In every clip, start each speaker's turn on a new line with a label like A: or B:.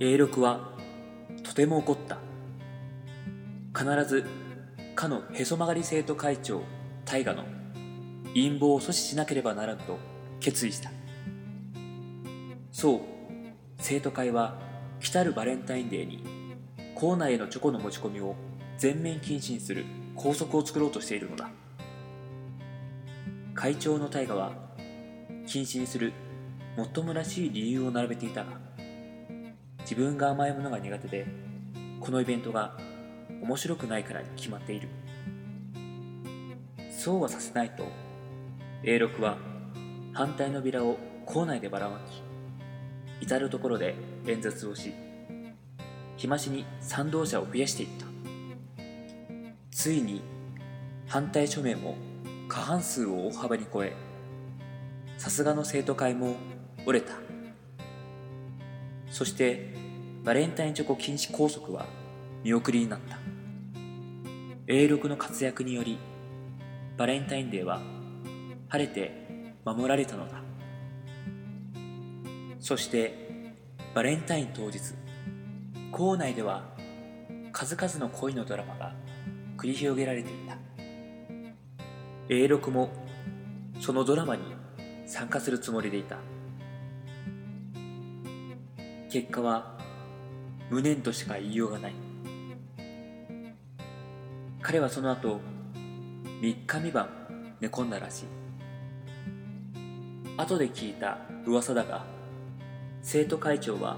A: A6 はとても怒った。必ずかのへそ曲がり生徒会長大河の陰謀を阻止しなければならぬと決意した。そう生徒会は来たるバレンタインデーに校内へのチョコの持ち込みを全面禁止にする校則を作ろうとしているのだ。会長の大河は禁止にするもっともらしい理由を並べていたが自分が甘いものが苦手でこのイベントが面白くないからに決まっている。そうはさせないと A6 は反対のビラを校内でばらまき至る所で演説をし日増しに賛同者を増やしていった。ついに反対署名も過半数を大幅に超えさすがの生徒会も折れた。そしてバレンタインチョコ禁止拘束は見送りになった。A6 の活躍によりバレンタインデーは晴れて守られたのだ。そしてバレンタイン当日校内では数々の恋のドラマが繰り広げられていた。A6 もそのドラマに参加するつもりでいた。結果は無念としか言いようがない。彼はその後3日三晩寝込んだらしい。後で聞いた噂だが生徒会長は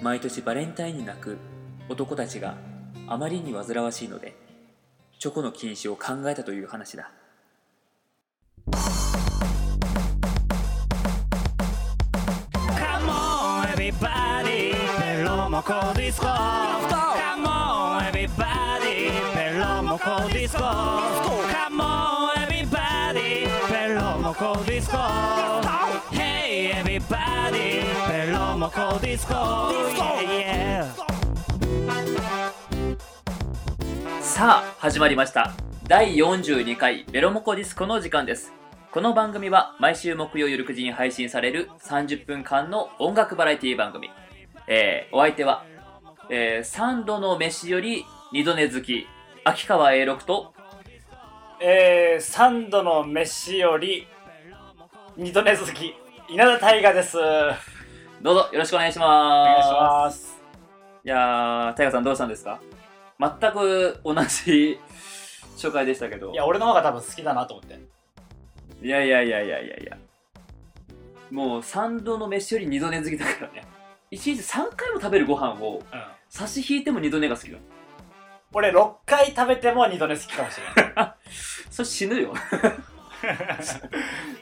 A: 毎年バレンタインに泣く男たちがあまりに煩わしいのでチョコの禁止を考えたという話だ。
B: ペロモコディスコ。Come on everybody. ペロモコディスコ。Come on everybody. ペロモコディスコ。Hey everybody. ペロモコディスコ。Yeah. yeah
A: さあ始まりました。第42回ベロモコディスコの時間です。この番組は毎週木曜夜9時に配信される30分間の音楽バラエティ番組。えー、お相手は、えー、3度の飯より2度寝好き。秋川 A6 と。
C: えー、3度の飯より二度寝続き。稲田大我です。お願
A: どうぞよろしくお願いし
C: い
A: ます。
C: します。
A: いやー、タイガさんどうしたんですか？全く同じ紹介でしたけど。
C: いや俺の方が多分好きだなと思って。
A: いやいやいやいやいやいや。もう3度の飯より2度寝好きだからね。1日3回も食べるご飯を
C: うん
A: 差し引いても2度寝が好きだ。
C: 俺6回食べても二度寝好きかもしれない
A: それ死ぬよ。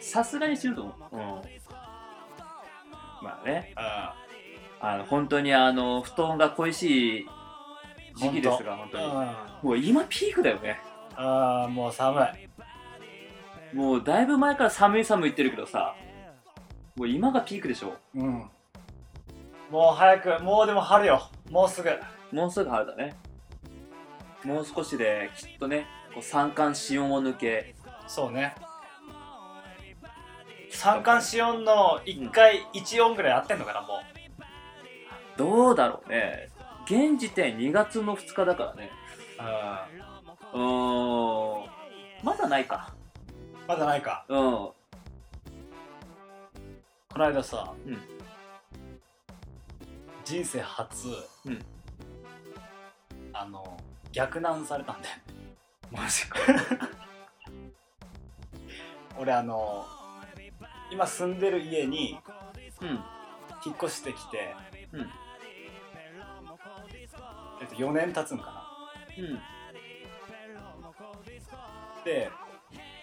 A: さすがに死ぬと思う。うん。まあね、あの、本当にあの、布団が恋しい時期ですが、本当に。
C: うん
A: もう今ピークだよね。
C: あーもう寒い
A: もうだいぶ前から寒い寒い言ってるけどさ、もう今がピークでしょ。
C: うんもう早くもうでも春よもうすぐ
A: もうすぐ春だね。もう少しできっとね、こう三寒四温を抜け、
C: そうね三寒四温の1回1音ぐらい合ってんのかなも
A: どうだろうね。現時点2月の2日だからね。
C: う
A: うーん。まだないか。
C: まだないか
A: うん。
C: この間さ、
A: うん
C: 人生初、
A: うん
C: あの逆難されたんだよ
A: マジか。
C: 俺あの今住んでる家に
A: うん。
C: 引っ越してきて、
A: うん
C: えっと、4年経つんか
A: うん。
C: なで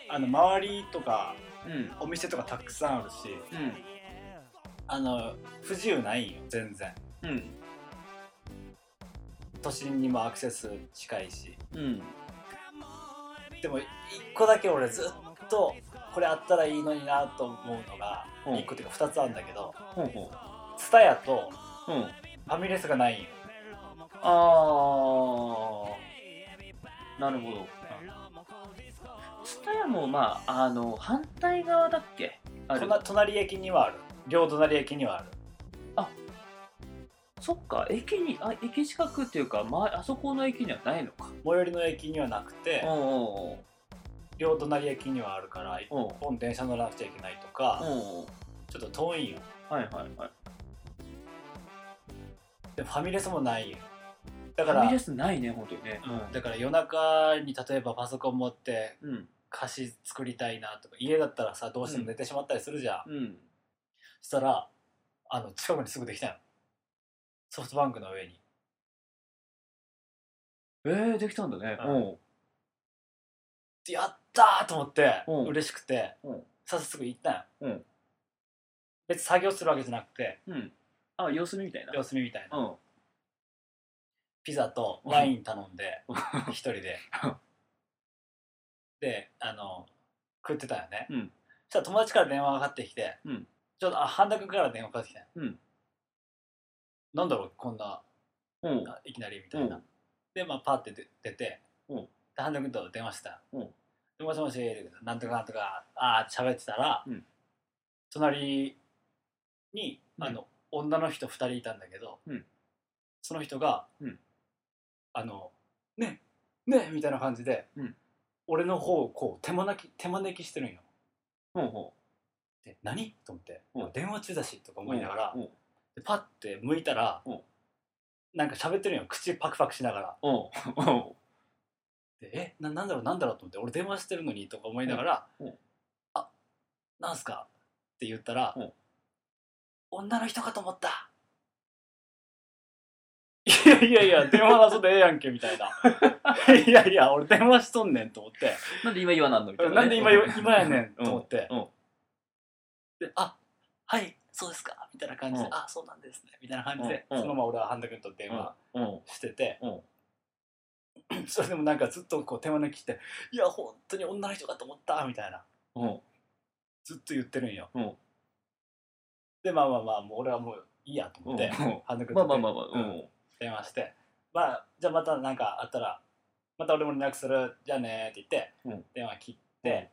C: あの周りとか
A: うん。
C: お店とかたくさんあるし
A: うん。
C: あの不自由ないんよ全然
A: うん。
C: 都心にもアクセス近いし
A: うん。
C: でも一個だけ俺ずっとこれあったらいいのになと思うのが
A: うん
C: 一個っていうか二つあるんだけど
A: ほうほ
C: ツタヤと。ファミレスがないんよ
A: あー。なるほど。ツタヤもまあ、あの、反対側だっけ？
C: 隣駅にはある両隣駅にはある
A: そっか駅にあ駅近くっていうか、まあそこの駅にはないのか。
C: 最寄りの駅にはなくて
A: うんうんうん。
C: 両隣駅にはあるから一
A: うん。
C: 本電車乗らなくちゃいけないとかちょっと遠いんよ。
A: はいはいはい。
C: でファミレスもないんよ。だから
A: ファミレスないね本当にね。
C: うん。だから夜中に例えばパソコン持って
A: うん。
C: 貸し作りたいなとか家だったらさどうしても寝てしまったりするじゃん、
A: うん。
C: そしたらあの近くにすぐできたよソフトバンクの上に。
A: えー、できたんだね。
C: うん。やったーと思って
A: う。ん
C: 嬉しくて
A: う。ん
C: 早速行ったよ、
A: うん。
C: 別に作業するわけじゃなくて
A: うん。あ様子見みたいな。
C: 様子見みたいな、
A: うん。
C: ピザとワイン頼んで 一人で。
A: うん
C: であの食ってたよね、
A: うん。
C: そしたら友達から電話がかかってきて、
A: うん。
C: ちょっとあ半田君から電話かかってきたよ、
A: うん
C: なんだろうこんな
A: うん。
C: あいきなりみたいな、
A: うん。
C: でまあパッて出出て、
A: うん。
C: で半田君と電話した、
A: うん。
C: でもしもしなんとかなんとかああ喋ってたら、
A: うん。
C: 隣に
A: うん。
C: あの、女の人2人いたんだけど、
A: うん。
C: その人が、
A: うん。
C: あの「ねねみたいな感じで、
A: うん。
C: 俺の方をこう手招き手招きしてるんよ。
A: ほうほ
C: で何？と思って、
A: うん。
C: 電話中だしとか
A: う
C: 思いながら、
A: うん
C: でパッて向いたら、
A: うん。
C: なんか喋ってるん。よ口パクパクしながら。
A: うん。うん。
C: でえななんだろう？なんだろうと思って。俺電話してるのにとか思いながら「
A: うん。うん。
C: あなんすか?」って言ったら、
A: うん。
C: 女の人かと思った」いやいやいや電話謎でええやんけみたいな。いやいや俺電話しとんねんと思って。
A: なんで今言わなんのみたいなね。
C: なんで今よ今やねんと思って、
A: うん。
C: であはいそうですか？みたいな感じで、
A: うん。
C: あそうなんですね。みたいな感じで、
A: うん
C: そのまま俺は半田君と電話
A: うん
C: してて、
A: うん。
C: それでもなんかずっとこう手招きして「いや本当に女の人かと思った」みたいな。
A: うん。
C: ずっと言ってるんよ、
A: うん。
C: でまあまあまあもう俺はもういいやと思って、
A: うん。
C: 半田君と
A: まあまあまあまあ
C: 電話して「まあじゃあまたなんかあったらまた俺も連絡する。じゃあね」って言って、
A: うん。
C: 電話切って、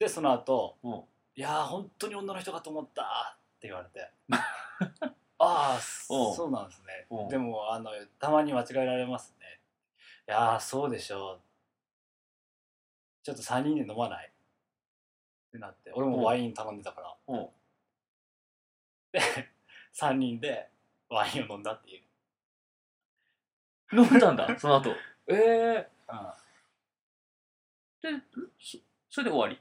C: でその後
A: うん
C: いやー本当に女の人かと思った」って言われて「ああそうなんですね。でもあのたまに間違えられますね」いやーそうでしょう。ちょっと3人で飲まない?」ってなって。俺もワイン頼んでたから。
A: う。ん
C: で3人でワインを飲んだっていう、
A: 飲んだんだその後。え え
C: うん、
A: でそそれで終わり？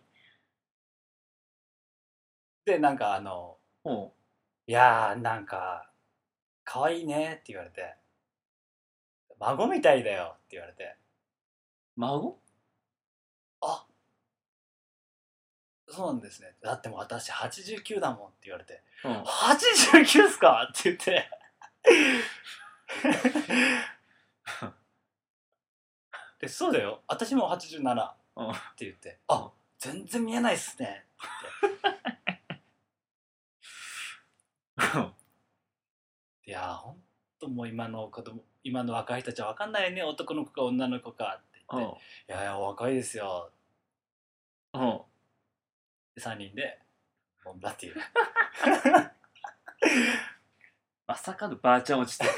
C: でなんかあの
A: うん「
C: いやーなんか可愛いね」って言われて「孫みたいだよ」って言われて。
A: 孫「
C: あそうなんですね。だってもう私89だもん」って言われて。
A: うん「
C: 89っすか?」って言って。でそうだよ。私も87っ
A: うん
C: て言って「あ全然見えないっすね」いやーほんともう今の子供今の若い人たちは分かんないよね男の子か女の子かって
A: うん
C: 言って「いやいやお若いですよ。
A: うん」
C: で3人で飲んだっていう。
A: まさかのばあちゃん落ちて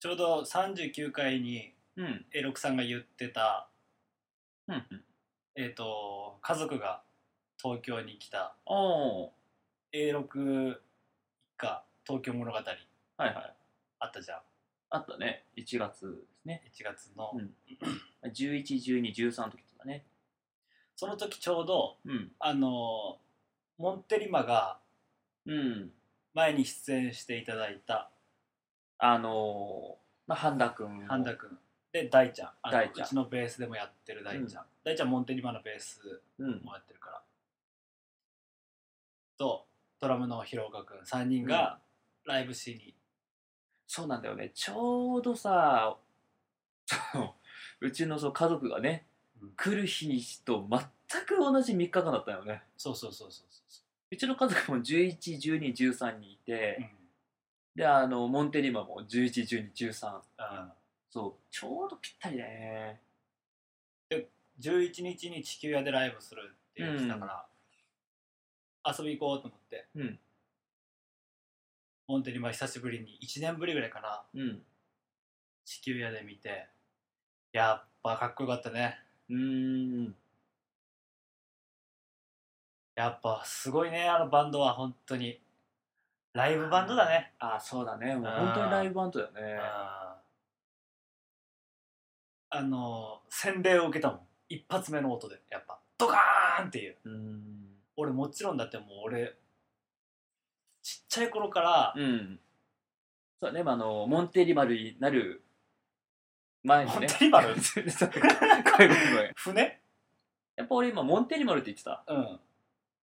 C: ちょうど39回に
A: うん。
C: A6 さんが言ってた、
A: うんうん。
C: えー、と家族が東京に来た。
A: おー。
C: A6 一家東京物語
A: はいはい。
C: あったじゃん
A: あったね。1月ですね。
C: 1月の、
A: うん11、12、13の時とかね。
C: その時ちょうど
A: うん。
C: あのモンテリマが
A: うん。
C: 前に出演していただいた
A: あのー、まあ、半田くん。
C: 半田君で大ちゃんあの
A: 大ちゃん
C: うちのベースでもやってる大ちゃん、大ちゃんモンテリマのベース
A: うん。
C: もやってるからとドラムの広岡君3人がライブしに、
A: そうなんだよね。ちょうどさ、そううちのそう家族がね、
C: うん
A: 来る日にと全く同じ3日間だったよね。
C: そうそうそうそうそう
A: ちの家族も11、12、13にいて、
C: う、
A: で、あの、モンテリマも11、12、13。
C: うんうん、
A: そう、ちょうどぴったりだね。
C: 11日に地球屋でライブするって言ってたから、遊び行こうと思って。
A: うん。
C: モンテリマ久しぶりに1年ぶりぐらいかな。
A: うん。
C: 地球屋で見て。やっぱかっこよかったね。
A: うーん。
C: やっぱすごいねあのバンドは本当に。ライブバンドだね。
A: あそうだね。もう本当にライブバンドだよね。
C: あの洗礼を受けたもん。一発目の音でやっぱドカーンっていう。
A: うーん
C: 俺もちろんだってもう俺ちっちゃい頃から、
A: うん。そうだね、まあ、あのモンテリマルになる前にね。
C: モンテリマル？
A: そう。ごめんごめん
C: 船
A: やっぱ俺今モンテリマルって言ってた
C: う。ん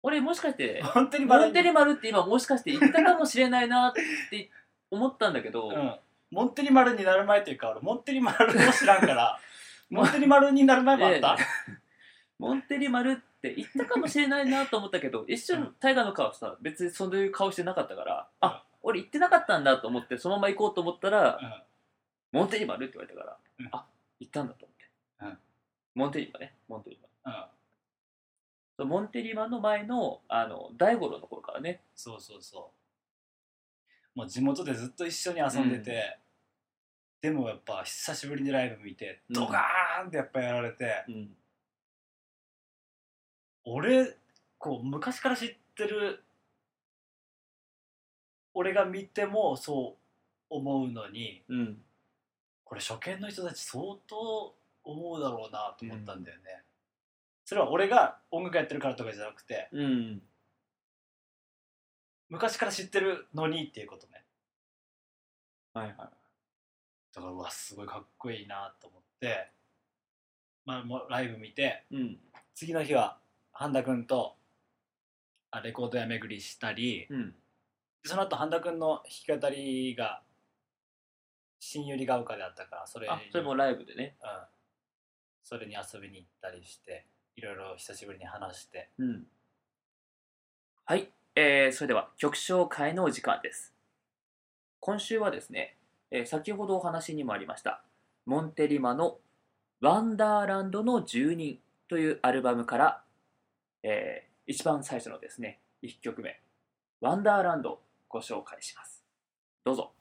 A: 俺もしかして
C: モンテリマル
A: モンテリマルって今もしかして言ったかもしれないなって思ったんだけど、
C: う。んモンテリマルになる前という。か俺モンテリマルを知らんからモンテリマルになる前もあった、
A: モンテリマルって言ったかもしれないなと思ったけど一瞬タイガーの顔さ別にそういう顔してなかったからあ俺言ってなかったんだと思ってそのまま行こうと思ったら
C: うん。
A: モンテリマルって言われたから、
C: うん。
A: あ言ったんだと思って、
C: うん。
A: モンテリマねモンテリマモンテリマの前のあの大五郎の頃からね。
C: そうそうそう。もう地元でずっと一緒に遊んでて、でもやっぱ久しぶりにライブ見て
A: うん。
C: ドカーンってやっぱやられて、
A: うん
C: 俺こう昔から知ってる俺が見てもそう思うのに
A: うん。
C: これ初見の人たち相当思うだろうなと思ったんだよね、それは俺が音楽やってるからとかじゃなくて
A: うん。
C: 昔から知ってるのにっていうことね。
A: はいはい。
C: だからうわすごいかっこいいなと思って、まあ、もうライブ見て
A: うん。
C: 次の日は半田君とあレコード屋巡りしたり
A: うん。
C: その後半田君の弾き語りが新百合ヶ丘であったからそれに
A: あそれもライブでね。
C: うん、それに遊びに行ったりしていろいろ久しぶりに話して。
A: うん。はい、えー、それでは曲紹介のお時間です。今週はですね、えー先ほどお話にもありましたモンテリマの「ワンダーランドの住人」というアルバムから、えー一番最初のですね1曲目「ワンダーランド」をご紹介します。どうぞ。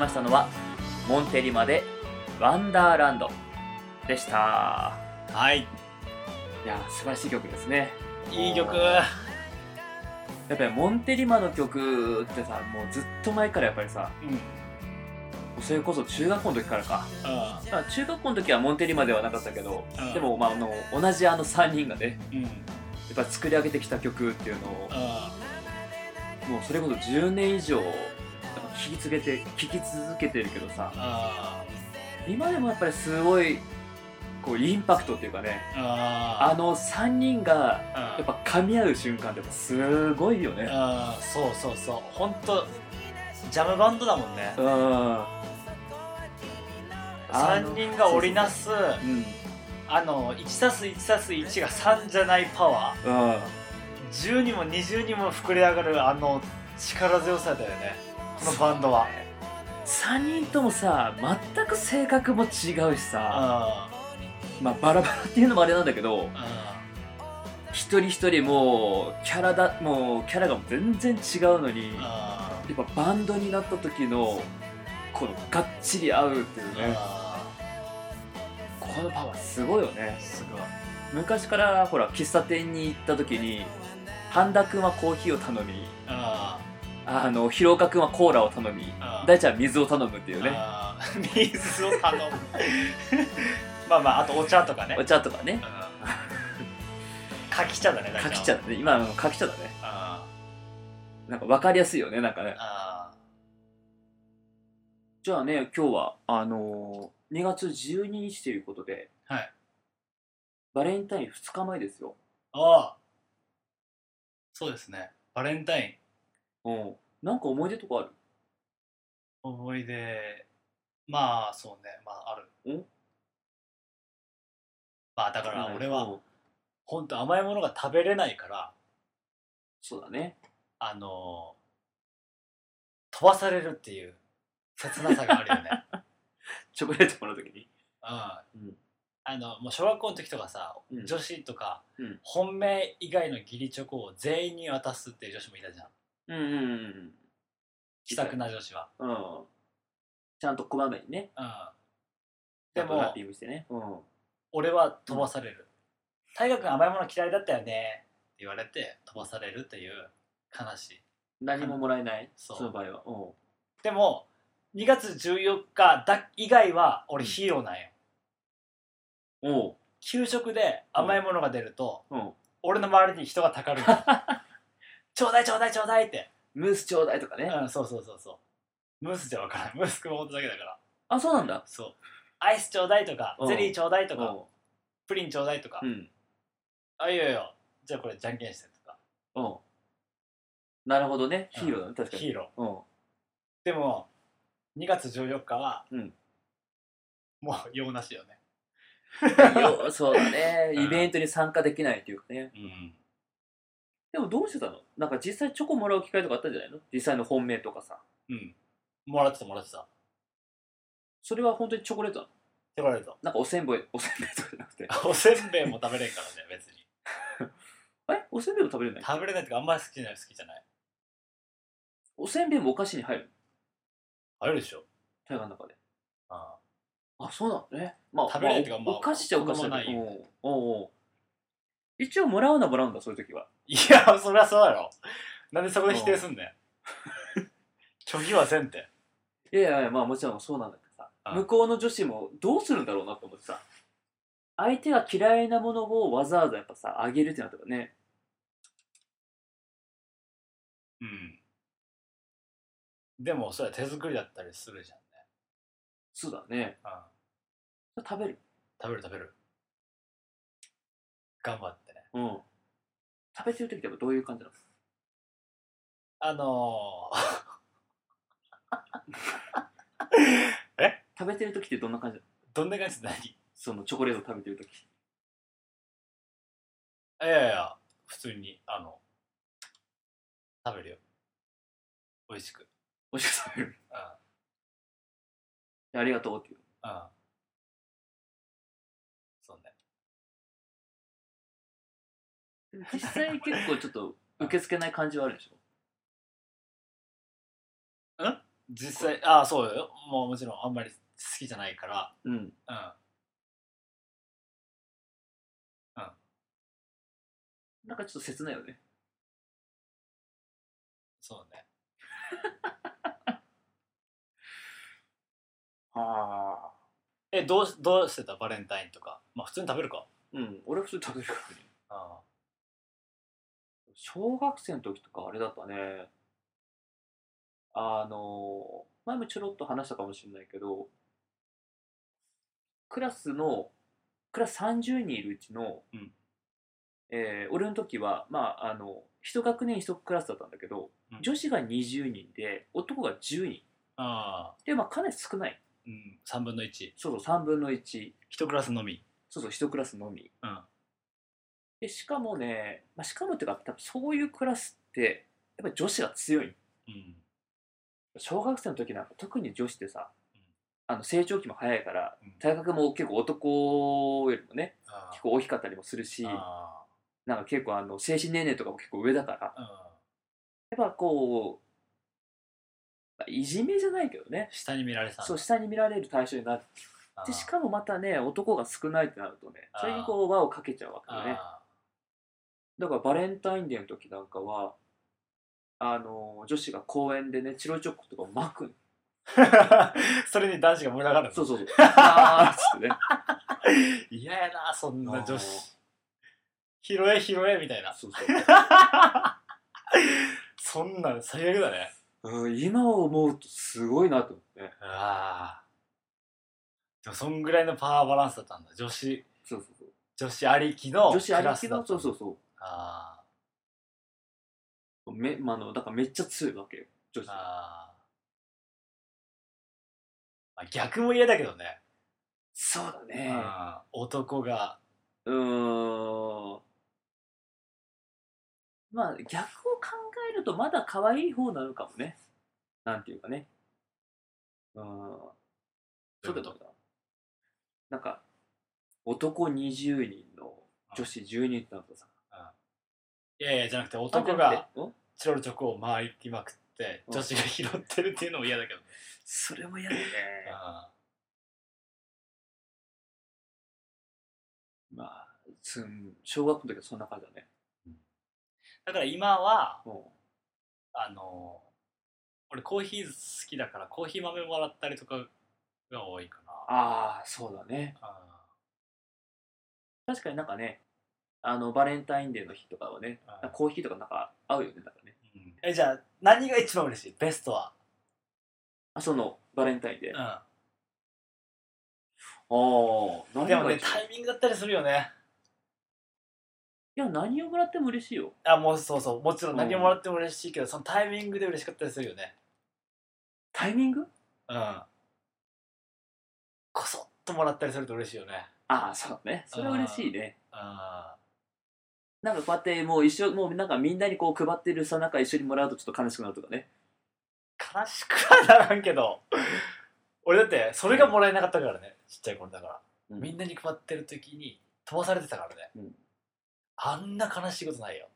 D: ましたのは
A: モンテリマで「ワンダーランド」でした。
C: はい。
A: いやー素晴らしい曲ですね。
C: いい曲。
A: やっぱりモンテリマの曲ってさもうずっと前からやっぱりさ
C: うん。
A: それこそ中学校の時からか。
C: う
A: まあ中学校の時はモンテリまではなかったけど、
C: うん。
A: でも、まあ、あの同じあの3人がね
C: んうん。
A: やっぱ作り上げてきた曲っていうのを
C: うん。
A: もうそれこそ10年以上やっぱ聴き続けて聴き続けてるけどさ。
C: あ
A: 今でもやっぱりすごいこうインパクトっていうかね。
C: あ
A: あの3人が
C: あ
A: やっぱ噛み合う瞬間ってすごいよね。
C: あそうそうそう。本当ジャムバンドだもんね。
A: うん。あの
C: 3人が織りなす
A: うん。
C: あの 1+1+1 が3じゃないパワー。
A: うん。
C: 10にも20にも膨れ上がるあの力強さだよねこのバンドは。
A: 3人ともさ全く性格も違うしさ。
C: あ
A: まあバラバラっていうのもあれなんだけど
C: あ
A: 一人一人もうキャラだもうキャラが全然違うのに
C: あ
A: やっぱバンドになった時のこのがっちり合うっていうね。
C: あ
A: このパワーすごいよね。
C: すごい。
A: 昔からほら喫茶店に行った時に半田君はコーヒーを頼み
C: あ
A: あの広岡君はコーラを頼み
C: あ
A: 大ちゃんは水を頼むっていうね。
C: あー。水を頼む。まあまああとお茶とかね。
A: お茶とかね。
C: うん柿茶だね大体
A: 柿茶だね。今の柿茶だね。
C: あ
A: なんか分かりやすいよねなんかね。
C: ー。あ
A: じゃあね今日はあのー2月12日ということで
C: ーはい。
A: バレンタイン2日前ですよ。
C: ああそうですね。バレンタイン
A: うん。なんか思い出とかある？
C: 思い出。まあそうね。まあある。
A: ん？
C: まあだから俺は
A: うん。
C: 本当甘いものが食べれないから
A: そうだね。
C: あの飛ばされるっていう切なさがあるよね。
A: チョコレートもらう時に？
C: うん。
A: うん。
C: あのもう小学校の時とかさ、
A: うん。
C: 女子とか、
A: うん。
C: 本命以外の義理チョコを全員に渡すっていう女子もいたじゃん
A: うんうんうん
C: 気さくな女子は、
A: うん。うんちゃんとこまめにね。
C: うん、で
A: でもラッ
C: も
A: ピングしてね。うん。
C: 俺は飛ばされる「大河君甘いもの嫌いだったよね」って言われて飛ばされるっていう悲しい。
A: 何ももらえない？
C: そう。
A: その場合は。うん。
C: でも2月14日だ以外は俺
A: うん
C: ヒーローなんよ、
A: おう
C: 給食で甘いものが出ると、
A: うん。
C: 俺の周りに人がたかるの ちょうだいちょうだいちょうだいって。
A: ムースちょうだいとかね。
C: うんそうそうそうそう。ムースじゃわからないムース熊本だけだから。
A: あそうなんだ。
C: そう。アイスちょうだいとか
A: うん。
C: ゼリーちょうだいとか
A: う
C: プリンちょうだいとか、
A: んうん。
C: あいいよいいよじゃあこれじゃんけんしてとか。
A: うん。なるほどね。
C: うん。
A: ヒーローだね確かに。
C: ヒーロー。
A: うん。
C: でも2月14日は、
A: うん。
C: もう用なしよね。
A: よそうだね。
C: うん。
A: イベントに参加できないっていうかね。
C: うん
A: でもどうしてたの？なんか実際チョコもらう機会とかあったんじゃないの？実際の本命とかさ。
C: うん。もらってたもらってた。
A: それは本当にチョコレートなの？
C: 言われた
A: なんかおせんべいおせんべいとかじゃなくて。
C: おせんべいも食べれんからね別に。
A: え？おせんべいも食べれない？
C: 食べれないってかあんまり好きじゃない。好きじゃない
A: おせんべいもお菓子に入る
C: あるでしょ。
A: 大河の中で。
C: あ
A: あ。そうなの？ねまあ
C: 食べれないっていうかまあ
A: まあおお菓子っちゃお菓子だけどおうおうおう一応もらうのはもらうんだそういう時は。い
C: やそりゃそうやろ。なんでそこで否定すんねん。拒否はせんって。
A: いやいやいやまあもちろんそうなんだけどさ。
C: うん。
A: 向こうの女子もどうするんだろうなって思ってさ。相手が嫌いなものをわざわざやっぱさあげるってなったらね。
C: うん。でもそれは手作りだったりするじゃんね、
A: そうだね。
C: うん、
A: 食べる。
C: 食べる食べる。頑張って。ね
A: うん。食べてる時ってどういう感じなの
C: あの
A: 食べてる時ってどんな感じ？
C: どんな感じ？で何？い
A: そのチョコレート食べてる時。
C: やいやいや普通にあの食べるよ。美味しく。
A: 美味しく食べる。
C: うん。
A: ありがとうっていう。
C: うん
A: 実際結構ちょっと 受け付けない感じはあるでしょ？
C: 実際ああそうよ。もうもちろんあんまり好きじゃないから。
A: うん。
C: うん。
A: なんかちょっと切ないよね。
C: そうね。
A: ああ。
C: えどうしどうしてた？バレンタインとか。まあ普通に食べるか。
A: うん。俺は普通に食べるからね。
C: あ
A: 小学生の時とかあれだったね。あの前もちょろっと話したかもしれないけどクラスのクラス30人いるうちの、
C: うん。
A: えー俺の時はまああの一学年一クラスだったんだけど、
C: うん。
A: 女子が20人で男が10人。
C: あ
A: でまあかなり少ない。
C: うん。3分の1
A: そうそう3分の1
C: 一クラスのみ。
A: そうそう一クラスのみ。
C: うん
A: でしかもね、まあ、しかもっていうか多分そういうクラスってやっぱり女子が強い。
C: うん。
A: 小学生の時なんか特に女子ってさ、
C: うん。
A: あの成長期も早いから
C: うん。
A: 体格も結構男よりもね
C: あ
A: 結構大きかったりもするし
C: あ
A: なんか結構あの精神年齢とかも結構上だから
C: うん。
A: やっぱこうまあいじめじゃないけどね。
C: 下に見られ
A: そう下に見られる対象になってしかもまたね男が少ないってなるとねそれにこう輪をかけちゃうわけよね。
C: あ
A: だからバレンタインデーの時なんかはあの女子が公園でねチロルチョコとかを巻く
C: それに男子が群がるの？
A: そうそうそう。あーっつってね。
C: 嫌やなそんな女子。拾え拾えみたいな。
A: そうそう。
C: そんなん最悪だね。
A: うん、今思うとすごいなと思って。ね
C: ああでもそんぐらいのパワーバランスだったんだ。女子。
A: そうそうそう。
C: 女子ありきの
A: 女子ありきのそうそうそう
C: あ
A: め、まあ、あのだからめっちゃ強いわけよ女
C: ー
A: 子
C: あー、まあ、逆も嫌だけどね、
A: そうだね。
C: うん。男が。
A: うーん。まあ逆を考えるとまだ可愛い方なのかもね。なんていうかね。うん。そうだ
C: どういう
A: と？なんか男20人の女子10人ってなるとさ
C: いやいやじゃなくて
A: あ
C: 男がチロルチョコを回りまくって
A: うん。
C: 女子が拾ってるっていうのも嫌だけどね、
A: それも嫌だね。
C: あ
A: まあつん小学校の時はそんな感じだね。
C: ーだから今は
A: も
C: あの俺コーヒー好きだからコーヒー豆もらったりとかが多いかな。
A: うああそうだね。
C: あ。
A: 確かになんかねあのバレンタインデーの日とかはね
C: うん
A: コーヒーとかなんか合うよねなんかね。
C: ーうん。えじゃあ何が一番嬉しい？ベストは？
A: あそのバレンタインデー、あ
C: う
A: あ何
C: んでもね
A: が一番
C: タイミングだったりするよね。
A: いや何をもらっても嬉しいよ。
C: あもうそうそう。もちろん何をもらっても嬉しいけど、そのタイミングで嬉しかったりするよね。
A: タイミング？
C: うん。こそっともらったりすると嬉しいよね。
A: ああそうだね。それは嬉しいね。
C: あ
A: なんかこうやってもう一緒もうなんかみんなにこう配ってるさなんか一緒にもらうとちょっと悲しくなるとかね。
C: 悲しくはならんけど俺だってそれがもらえなかったからねちっちゃい頃だから、
A: うん。
C: みんなに配ってる時に飛ばされてたからね、
A: うん。
C: あんな悲しいことないよ。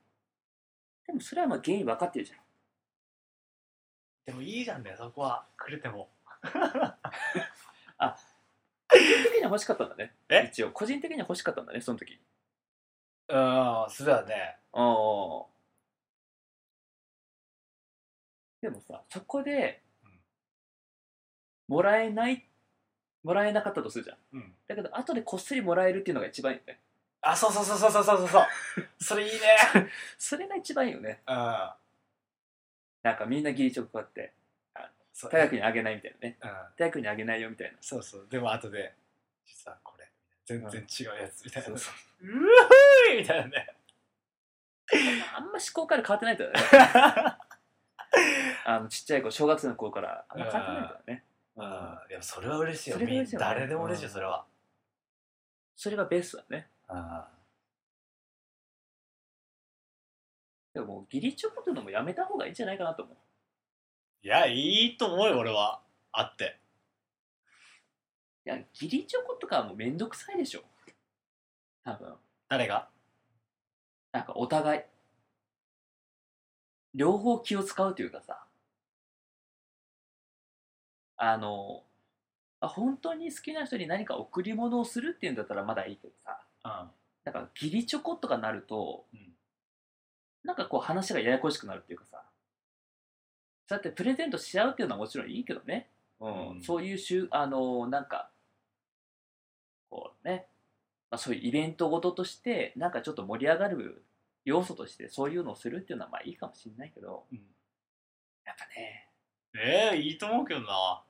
A: でもそれはまあ原因分かってるじゃん。
C: でもいいじゃんねそこは。くれても。
A: 個人的には欲しかったんだね。
C: え？
A: 一応。個人的には欲しかったんだねその時
C: うんそれはね。
A: ああでもさそこでもらえないもらえなかったとするじゃん。
C: うん。
A: だけど後でこっそりもらえるっていうのが一番いいよね。
C: あそうそうそうそうそうそうそう。それいいね。
A: それが一番いいよね。
C: うん。
A: なんかみんな義理チョコ買って
C: そう。
A: 大学にあげないみたいなね。
C: うん。
A: 大学にあげないよみたいな。
C: そうそう。でも後で実はこれ全然違うやつみたいな、
A: そう
C: ふーみたいなね。
A: あんま思考から変わってないからね。あのちっちゃい子小学生の頃からあんま変わってないからね。
C: うんでもそれは嬉しいよ。
A: それが嬉しいよね。
C: 誰でも嬉しいよ
A: うん
C: それは。
A: それがベースだね。
C: うん
A: でももう義理チョコっていうのもやめた方がいいんじゃないかなと思う。
C: いやいいと思うよ俺は。あって
A: いや義理チョコとかはもうめんどくさいでしょ。多分。
C: 誰が？
A: なんかお互い。両方気を使うというかさ。あのあ本当に好きな人に何か贈り物をするっていうんだったらまだいいけどさ。
C: うん。
A: なんか義理チョコとかなると、
C: うん。
A: なんかこう話がややこしくなるっていうかさ。そうやってプレゼントし合うっていうのはもちろんいいけどね。うん。
C: うん。
A: そういうしゅあのなんかこうね、まあ、そういうイベントごととしてなんかちょっと盛り上がる要素としてそういうのをするっていうのはまあいいかもしれないけど
C: うん。
A: やっぱね
C: ええいいと思うけどな。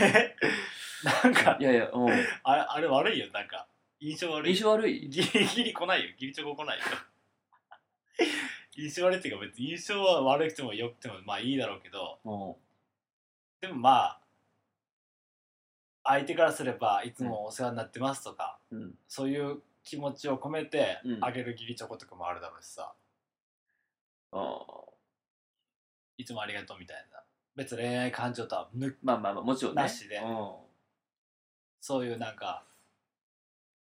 C: え なんか
A: いやいや、うん、
C: あれあれ悪いよ。なんか印象悪い。
A: 印象悪い？
C: ギリギリ来ないよ。ギリチョコ来ないよ。印象悪いっていうか別に印象は悪くても良くてもまあいいだろうけど。
A: うん。
C: でもまあ相手からすればいつもお世話になってますとか、
A: うん。
C: そういう気持ちを込めて
A: うん。
C: あげる義理チョコとかもあるだろうしさ、
A: あ
C: いつもありがとうみたいな。別に恋愛感情とは抜
A: まあまあまあもちろんね。
C: なしで。
A: うん、
C: そういうなんか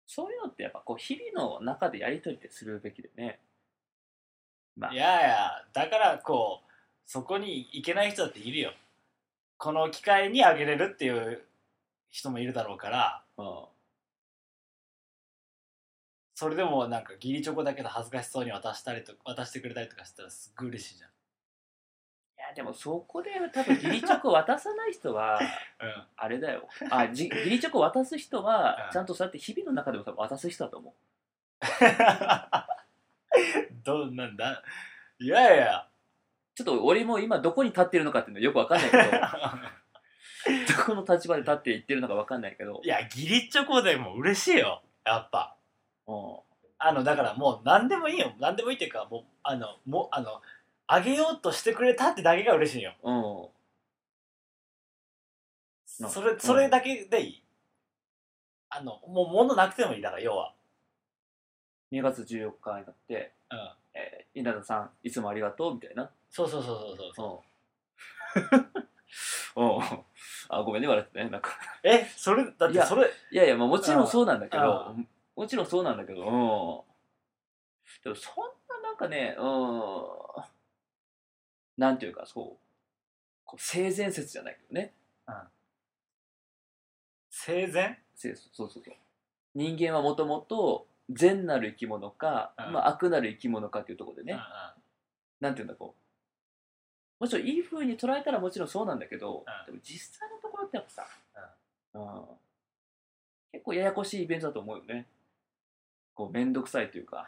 A: そういうのってやっぱこう日々の中でやり取りってするべきでね。まあ。
C: いやいやだからこうそこに行けない人だっているよ。この機会にあげれるっていう人もいるだろうから
A: うん
C: それでもなんか義理チョコだけど恥ずかしそうに渡したりと渡してくれたりとかしたらすっごい嬉しいじゃん。
A: いやでもそこで多分義理チョコ渡さない人は
C: うん。
A: あれだよ。あじ義理チョコ渡す人は
C: うん。
A: ちゃんとそうやって日々の中でも多分渡す人だと思う。
C: どうなんだ？いやいや。
A: ちょっと俺も今どこに立ってるのかっていうのよくわかんないけど どこの立場で立って言ってるのかわかんないけど。
C: いや義理チョコでも嬉しいよ。やっぱ。
A: うん。
C: あのだからもう何でもいいよ。何でもいいっていうかもうあのもうあのあげようとしてくれたってだけが嬉しいよ。
A: うん。うん
C: それそれだけでいい。あのもう物なくてもいいだから要は。
A: 2月14日になって
C: うん「
A: えー稲田さんいつもありがとう」みたいな。
C: そうそうそうそうそう。
A: うん。うんあごめんね笑ってね。なんか。
C: えそれだっ
A: いや
C: てそれ。
A: いやいや、まあ、もちろんそうなんだけ
C: う
A: どもちろんそうなんだけどうん。でもそんななんかねうん。なんていうかそう。こう性善説じゃないけどね。
C: 生前
A: せそうそうそう。人間はもともと善なる生き物か、
C: うん。
A: まあ、悪なる生き物かっていうところでね、
C: うんうん。
A: なんていうんだこうもちろんいい風に捉えたらもちろんそうなんだけど、
C: ん。
A: でも実際のところってやっぱさ、うん。結構ややこしいイベントだと思うよね。こう面倒くさいというか、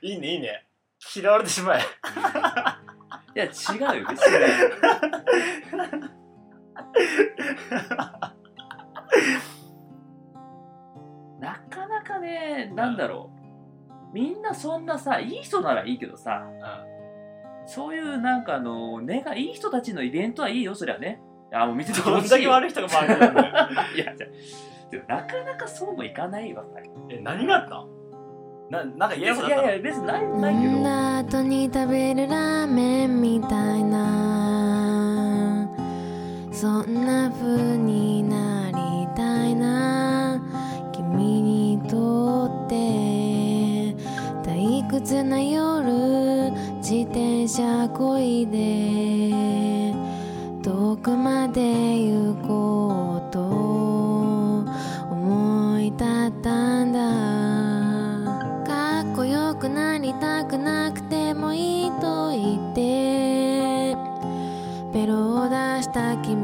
A: うん。
C: いいねいいね。嫌われてしまえ。
A: いや違うよ別に。なかなかねなんだろうみんなそんなさいい人ならいいけどさそういうなんかあの根がいい人たちのイベントはいいよそりゃね。あもう見てて気
C: どんだけ悪い人が周りにいるんだよ
A: いやじゃあでもなかなかそうもいかないわ
C: え何があった？のななんか
A: い
C: 嫌なことあった？の
A: やいや別にないないけど。
E: だ後に食べるラーメンみたいな。そんな風にな退屈な夜自転車こいで遠くまで行こうと思い立ったんだ。かっこよくなりたくなくてもいいと言って。ベロを出した君。